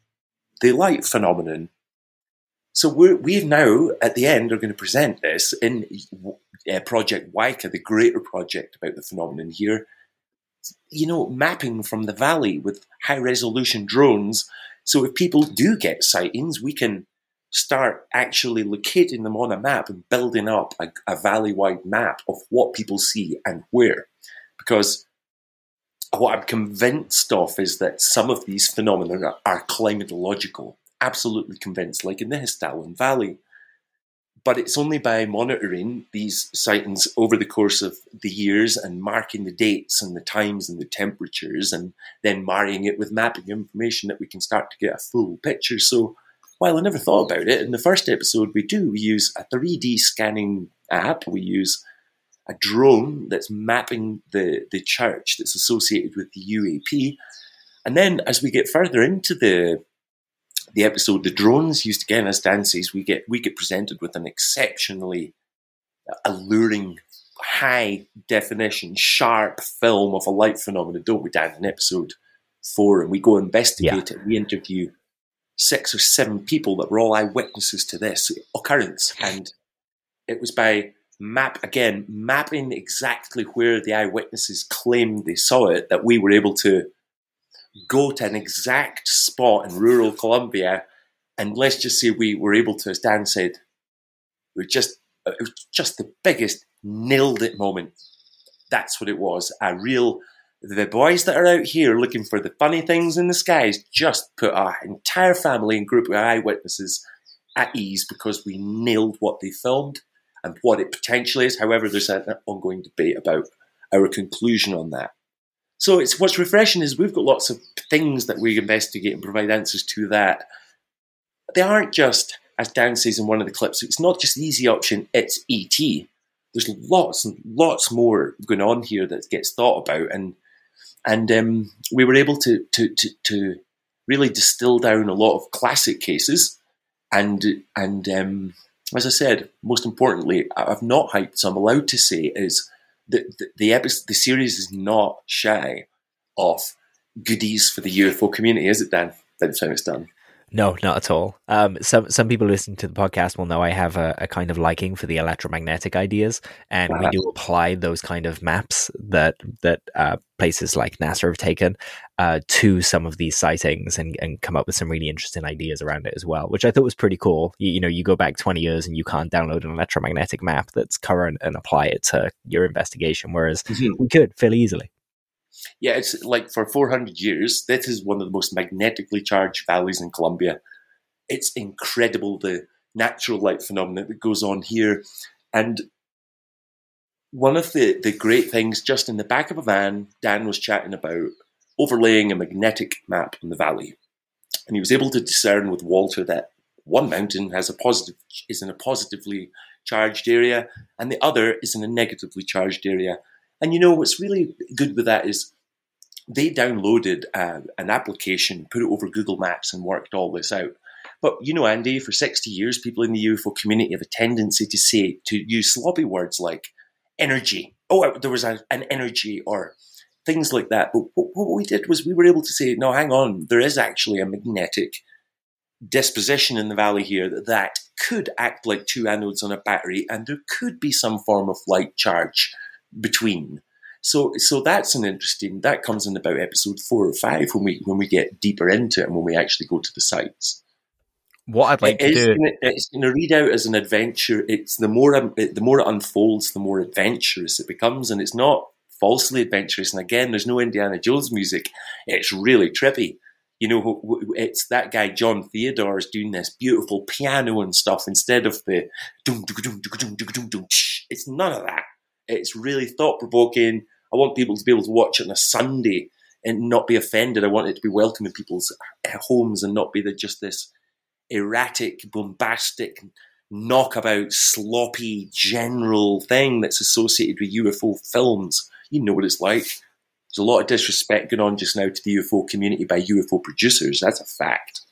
the light phenomenon. So we're, now, at the end, are going to present this in uh, Project WICA, the greater project about the phenomenon here. You know, mapping from the valley with high resolution drones. So if people do get sightings, we can start actually locating them on a map and building up a, a valley wide map of what people see and where. Because what I'm convinced of is that some of these phenomena are, climatological. Absolutely convinced, like in the Hessdalen Valley. But it's only by monitoring these sightings over the course of the years and marking the dates and the times and the temperatures and then marrying it with mapping information that we can start to get a full picture. So while I never thought about it, in the first episode we do, we use a 3D scanning app. We use a drone that's mapping the, the church that's associated with the UAP. And then as we get further into the the episode, the drones used again as dances, we get we get presented with an exceptionally alluring, high definition, sharp film of a light phenomenon, don't we, Dan? In episode four, and we go investigate yeah. it. We interview six or seven people that were all eyewitnesses to this occurrence, and it was by map again mapping exactly where the eyewitnesses claimed they saw it that we were able to go to an exact spot in rural Colombia and let's just say we were able to as Dan said we just it was just the biggest nailed it moment that's what it was a real the boys that are out here looking for the funny things in the skies just put our entire family and group of eyewitnesses at ease because we nailed what they filmed and what it potentially is. However, there's an ongoing debate about our conclusion on that. So it's what's refreshing is we've got lots of things that we investigate and provide answers to that. They aren't just, as Dan says in one of the clips, it's not just the easy option, it's ET. There's lots and lots more going on here that gets thought about and and um, we were able to, to, to, to, really distill down a lot of classic cases and and um, as I said, most importantly, I've not hyped, so I'm allowed to say is the, the episode, the series is not shy of goodies for the UFO community, is it, Dan? By the time it's done. No, not at all. Um, some some people listening to the podcast will know I have a, a kind of liking for the electromagnetic ideas, and we do apply those kind of maps that that uh, places like NASA have taken uh, to some of these sightings, and, and come up with some really interesting ideas around it as well, which I thought was pretty cool. You, you know, you go back twenty years and you can't download an electromagnetic map that's current and apply it to your investigation, whereas mm-hmm. we could fairly easily yeah, it's like for 400 years, this is one of the most magnetically charged valleys in Colombia. It's incredible the natural light phenomenon that goes on here. And one of the, the great things, just in the back of a van, Dan was chatting about overlaying a magnetic map on the valley. And he was able to discern with Walter that one mountain has a positive is in a positively charged area and the other is in a negatively charged area. And you know what's really good with that is they downloaded uh, an application, put it over Google Maps, and worked all this out. But you know, Andy, for 60 years, people in the UFO community have a tendency to say, to use sloppy words like energy. Oh, uh, there was a, an energy or things like that. But what we did was we were able to say, no, hang on, there is actually a magnetic disposition in the valley here that, that could act like two anodes on a battery, and there could be some form of light charge between. So, so that's an interesting. That comes in about episode four or five when we when we get deeper into it and when we actually go to the sites. What I'd like it to do, gonna, it's going to read out as an adventure. It's the more the more it unfolds, the more adventurous it becomes, and it's not falsely adventurous. And again, there's no Indiana Jones music. It's really trippy. You know, it's that guy John Theodore is doing this beautiful piano and stuff instead of the. It's none of that. It's really thought provoking I want people to be able to watch it on a Sunday and not be offended. I want it to be welcome in people's homes and not be the, just this erratic, bombastic, knockabout, sloppy, general thing that's associated with UFO films. You know what it's like. There's a lot of disrespect going on just now to the UFO community by UFO producers. That's a fact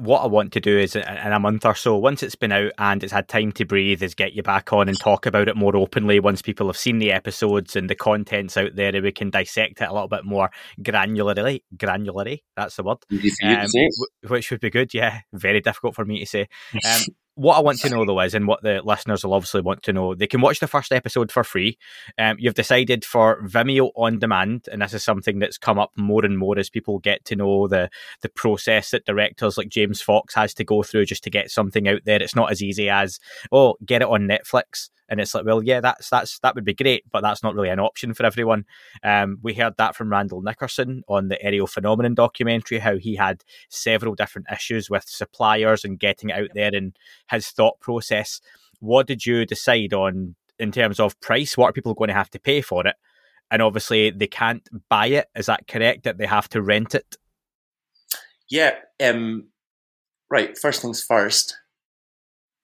what I want to do is in a month or so, once it's been out and it's had time to breathe, is get you back on and talk about it more openly once people have seen the episodes and the contents out there and we can dissect it a little bit more granularly. Granularly, that's the word. Um, which would be good, yeah. Very difficult for me to say. Um, [LAUGHS] what I want to know though is, and what the listeners will obviously want to know, they can watch the first episode for free. Um, you've decided for Vimeo on demand, and this is something that's come up more and more as people get to know the the process that directors like James Fox has to go through just to get something out there. It's not as easy as oh, get it on Netflix and it's like, well, yeah, that's that's that would be great, but that's not really an option for everyone. Um, we heard that from Randall Nickerson on the Ariel Phenomenon documentary, how he had several different issues with suppliers and getting out there and his thought process. What did you decide on in terms of price? What are people going to have to pay for it? And obviously, they can't buy it. Is that correct? That they have to rent it? Yeah. Um, right. First things first.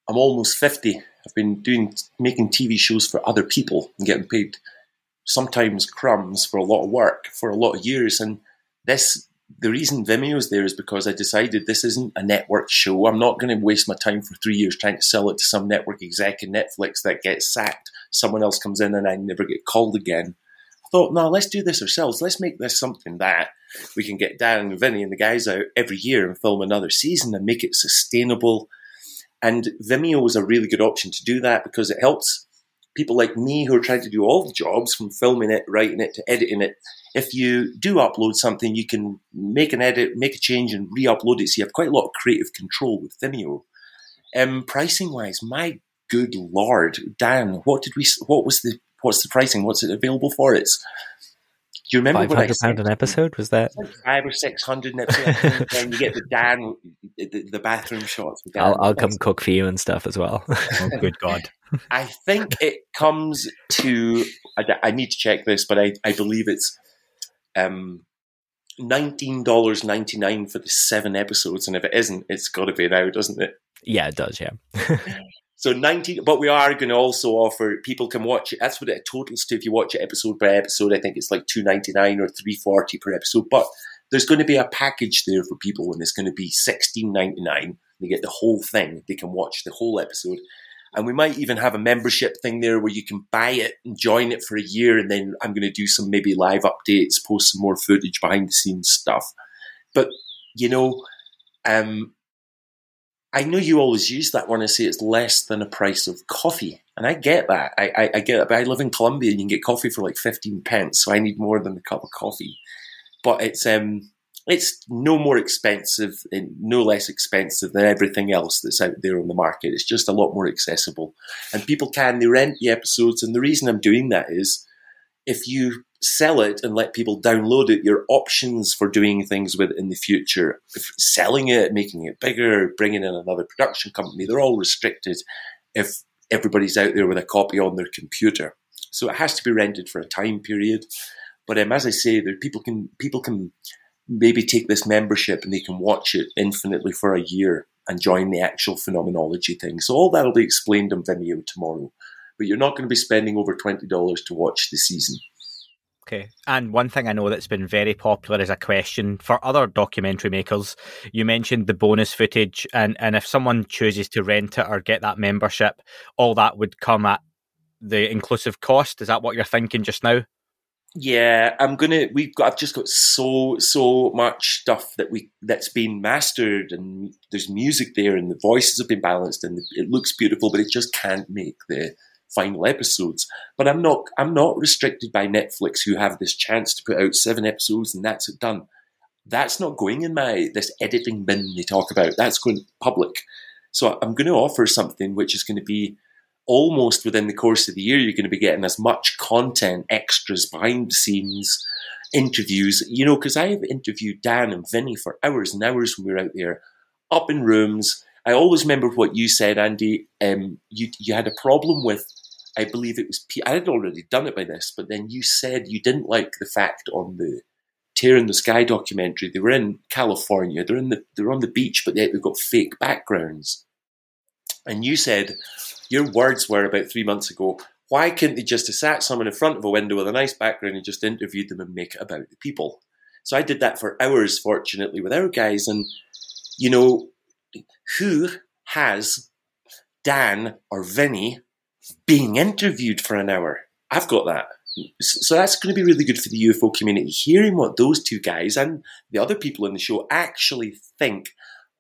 I'm almost fifty. I've been doing making TV shows for other people and getting paid sometimes crumbs for a lot of work for a lot of years. And this the reason Vimeo's there is because I decided this isn't a network show. I'm not going to waste my time for three years trying to sell it to some network exec in Netflix that gets sacked. Someone else comes in and I never get called again. I thought, no, let's do this ourselves. Let's make this something that we can get Dan and Vinny and the guys out every year and film another season and make it sustainable and Vimeo is a really good option to do that because it helps people like me who are trying to do all the jobs from filming it, writing it, to editing it. If you do upload something, you can make an edit, make a change, and re upload it. So you have quite a lot of creative control with Vimeo. Um, pricing wise, my good lord, Dan, what did we? What was the? What's the pricing? What's it available for? It's do you remember five hundred pound an episode? Was that five or six hundred an episode? and you get the Dan, the, the bathroom shots. I'll, I'll come cook for you and stuff as well. oh, [LAUGHS] good God! I think it comes to. I, I, need to check this, but I, I believe it's um, nineteen dollars ninety nine for the seven episodes, and if it isn't, it's got to be now, doesn't it? Yeah, it does. Yeah. [LAUGHS] So 19, but we are going to also offer people can watch it. That's what it totals to. If you watch it episode by episode, I think it's like 2.99 or 3.40 per episode. But there's going to be a package there for people, and it's going to be 16.99. They get the whole thing. They can watch the whole episode, and we might even have a membership thing there where you can buy it and join it for a year, and then I'm going to do some maybe live updates, post some more footage, behind the scenes stuff. But you know, um, I know you always use that when I say it's less than a price of coffee. And I get that. I, I, I get it. But I live in Colombia and you can get coffee for like 15 pence. So I need more than a cup of coffee. But it's, um, it's no more expensive and no less expensive than everything else that's out there on the market. It's just a lot more accessible. And people can, they rent the episodes. And the reason I'm doing that is if you sell it and let people download it, your options for doing things with it in the future, selling it, making it bigger, bringing in another production company, they're all restricted if everybody's out there with a copy on their computer. So it has to be rented for a time period. But um, as I say, there people can people can maybe take this membership and they can watch it infinitely for a year and join the actual phenomenology thing. So all that'll be explained on Vimeo tomorrow. But you're not going to be spending over twenty dollars to watch the season. Okay. And one thing I know that's been very popular is a question for other documentary makers. You mentioned the bonus footage, and, and if someone chooses to rent it or get that membership, all that would come at the inclusive cost. Is that what you're thinking just now? Yeah, I'm gonna. We've got. I've just got so so much stuff that we that's been mastered, and there's music there, and the voices have been balanced, and it looks beautiful, but it just can't make the final episodes. But I'm not I'm not restricted by Netflix who have this chance to put out seven episodes and that's it done. That's not going in my this editing bin they talk about. That's going public. So I'm going to offer something which is going to be almost within the course of the year. You're going to be getting as much content, extras, behind the scenes, interviews. You know, because I have interviewed Dan and Vinny for hours and hours when we were out there, up in rooms. I always remember what you said, Andy. Um, you you had a problem with I believe it was I had already done it by this, but then you said you didn't like the fact on the Tear in the Sky documentary they were in California, they're in the they're on the beach, but they've got fake backgrounds. And you said your words were about three months ago. Why couldn't they just have sat someone in front of a window with a nice background and just interviewed them and make it about the people? So I did that for hours, fortunately, with our guys, and you know who has Dan or Vinny being interviewed for an hour. I've got that. So that's going to be really good for the UFO community. Hearing what those two guys and the other people in the show actually think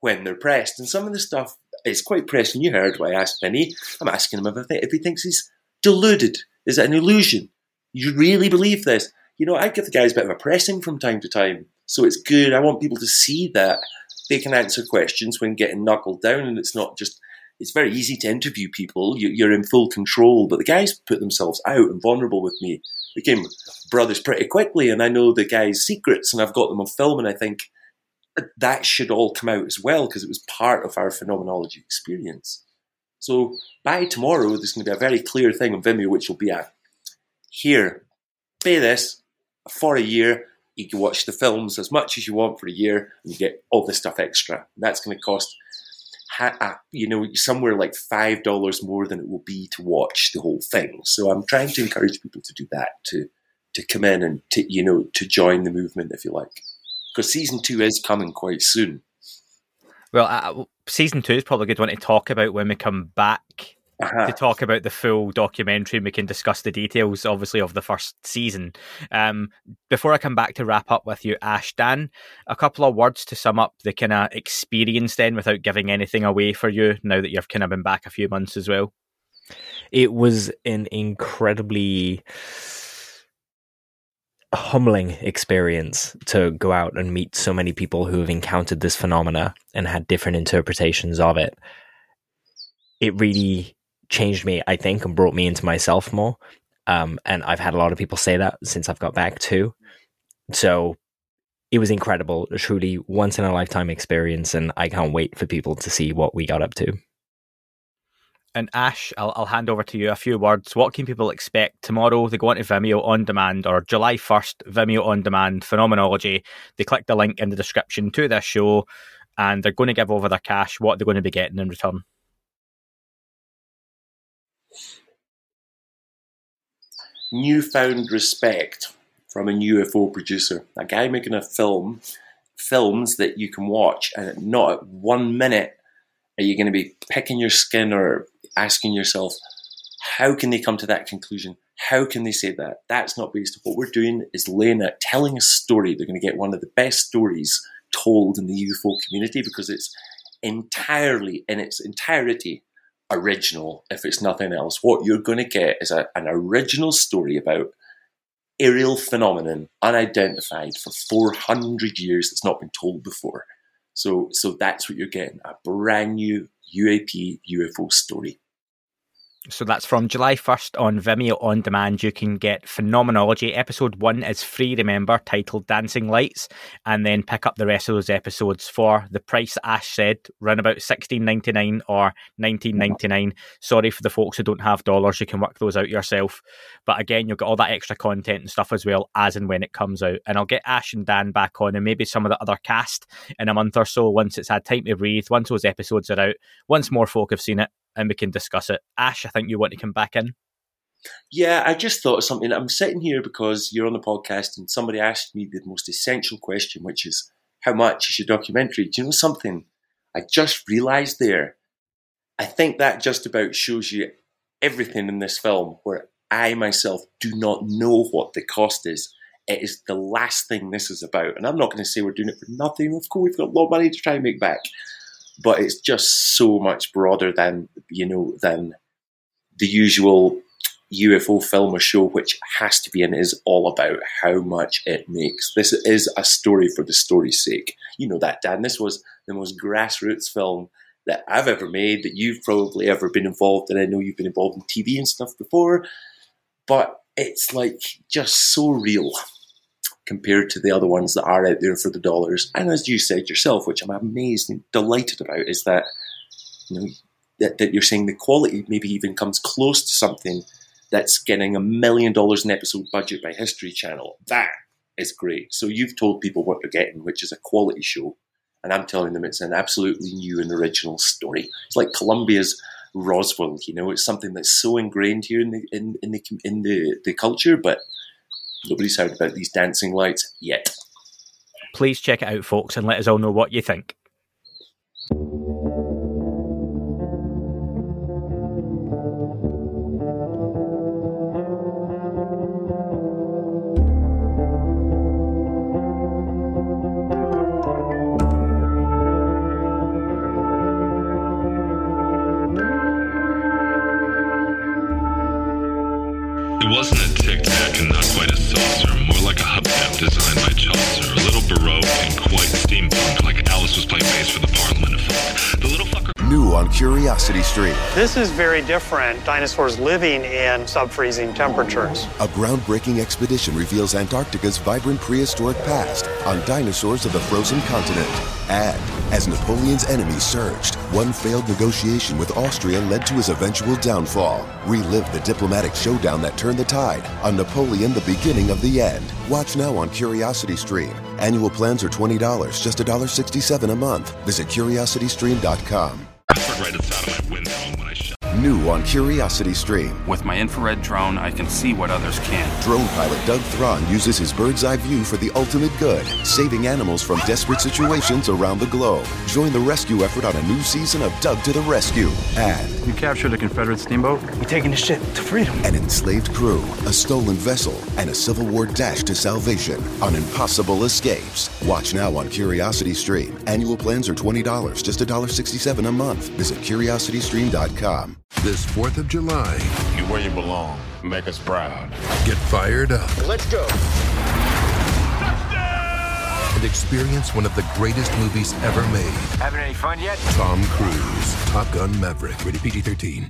when they're pressed. And some of the stuff is quite pressing. You heard what I asked Vinny. I'm asking him if, if he thinks he's deluded. Is it an illusion? You really believe this? You know, I give the guys a bit of a pressing from time to time. So it's good. I want people to see that they can answer questions when getting knuckled down and it's not just it's very easy to interview people. You're in full control, but the guys put themselves out and vulnerable with me. Became brothers pretty quickly, and I know the guys' secrets, and I've got them on film, and I think that should all come out as well because it was part of our phenomenology experience. So by tomorrow, there's going to be a very clear thing on Vimeo, which will be at here, pay this for a year. You can watch the films as much as you want for a year, and you get all this stuff extra. That's going to cost you know, somewhere like five dollars more than it will be to watch the whole thing. So I'm trying to encourage people to do that, to to come in and to you know to join the movement if you like, because season two is coming quite soon. Well, uh, season two is probably a good one to talk about when we come back uh-huh. to talk about the full documentary and we can discuss the details, obviously, of the first season. Um, before I come back to wrap up with you, Ash, Dan, a couple of words to sum up the kind of experience then without giving anything away for you now that you've kind of been back a few months as well. It was an incredibly humbling experience to go out and meet so many people who have encountered this phenomena and had different interpretations of it. It really changed me, I think, and brought me into myself more. Um, and I've had a lot of people say that since I've got back too. So it was incredible, truly once in a lifetime experience, and I can't wait for people to see what we got up to. And Ash, I'll, I'll hand over to you a few words. What can people expect tomorrow? They go onto Vimeo on demand or July 1st, Vimeo on demand, Phenomenology. They click the link in the description to this show and they're going to give over their cash. What they're going to be getting in return? Newfound respect from a UFO producer, a guy making a film, films that you can watch, and not at one minute are you going to be picking your skin or asking yourself, how can they come to that conclusion? How can they say that? That's not based what we're doing is laying out, telling a story. They're going to get one of the best stories told in the UFO community because it's entirely in its entirety original if it's nothing else. What you're going to get is a, an original story about aerial phenomenon unidentified for 400 years that's not been told before. So, so that's what you're getting a brand new UAP UFO story. So that's from July 1st on Vimeo On Demand. You can get Phenomenology. Episode 1 is free, remember, titled Dancing Lights, and then pick up the rest of those episodes for the price Ash said, around about sixteen ninety nine or nineteen ninety nine. Sorry for the folks who don't have dollars, you can work those out yourself. But again, you'll get all that extra content and stuff as well as and when it comes out. And I'll get Ash and Dan back on and maybe some of the other cast in a month or so once it's had time to breathe, once those episodes are out, once more folk have seen it and we can discuss it. Ash, I think you want to come back in. Yeah, I just thought of something. I'm sitting here because you're on the podcast and somebody asked me the most essential question, which is how much is your documentary? Do you know something? I just realised there. I think that just about shows you everything in this film where I myself do not know what the cost is. It is the last thing this is about. And I'm not going to say we're doing it for nothing. Of course, we've got a lot of money to try and make back but it's just so much broader than you know than the usual UFO film or show, which has to be and is all about how much it makes. This is a story for the story's sake. You know that, Dan. This was the most grassroots film that I've ever made, that you've probably ever been involved in. I know you've been involved in TV and stuff before, but it's like just so real compared to the other ones that are out there for the dollars. And as you said yourself, which I'm amazed and delighted about, is that you know that, that you're saying the quality maybe even comes close to something that's getting a million dollars an episode budget by History Channel. That is great. So you've told people what they're getting, which is a quality show, and I'm telling them it's an absolutely new and original story. It's like Colombia's Roswell. You know, it's something that's so ingrained here in the in, in the in the, the culture, but Nobody's heard about these dancing lights yet. Please check it out, folks, and let us all know what you think. Curiosity Stream. This is very different. Dinosaurs living in sub-freezing temperatures. A groundbreaking expedition reveals Antarctica's vibrant prehistoric past on dinosaurs of the frozen continent. And as Napoleon's enemies surged, one failed negotiation with Austria led to his eventual downfall. Relive the diplomatic showdown that turned the tide on Napoleon, the beginning of the end. Watch now on Curiosity Stream. Annual plans are $20, just $1.67 a month. Visit curiositystream.com. New on Curiosity Stream. With my infrared drone, I can see what others can't. Drone pilot Doug Thron uses his bird's eye view for the ultimate good, saving animals from desperate situations around the globe. Join the rescue effort on a new season of Doug to the Rescue. And You captured a Confederate steamboat? We're taking the ship to freedom. an enslaved crew, a stolen vessel, and a Civil War dash to salvation on impossible escapes. Watch now on Curiosity Stream. Annual plans are $20, just $1.67 a month. Visit curiositystream.com. This 4th of July, You where you belong. Make us proud. get fired up Let's go. and experience one of the greatest movies ever made. Having any fun yet? Tom Cruise, Top Gun Maverick, rated PG 13.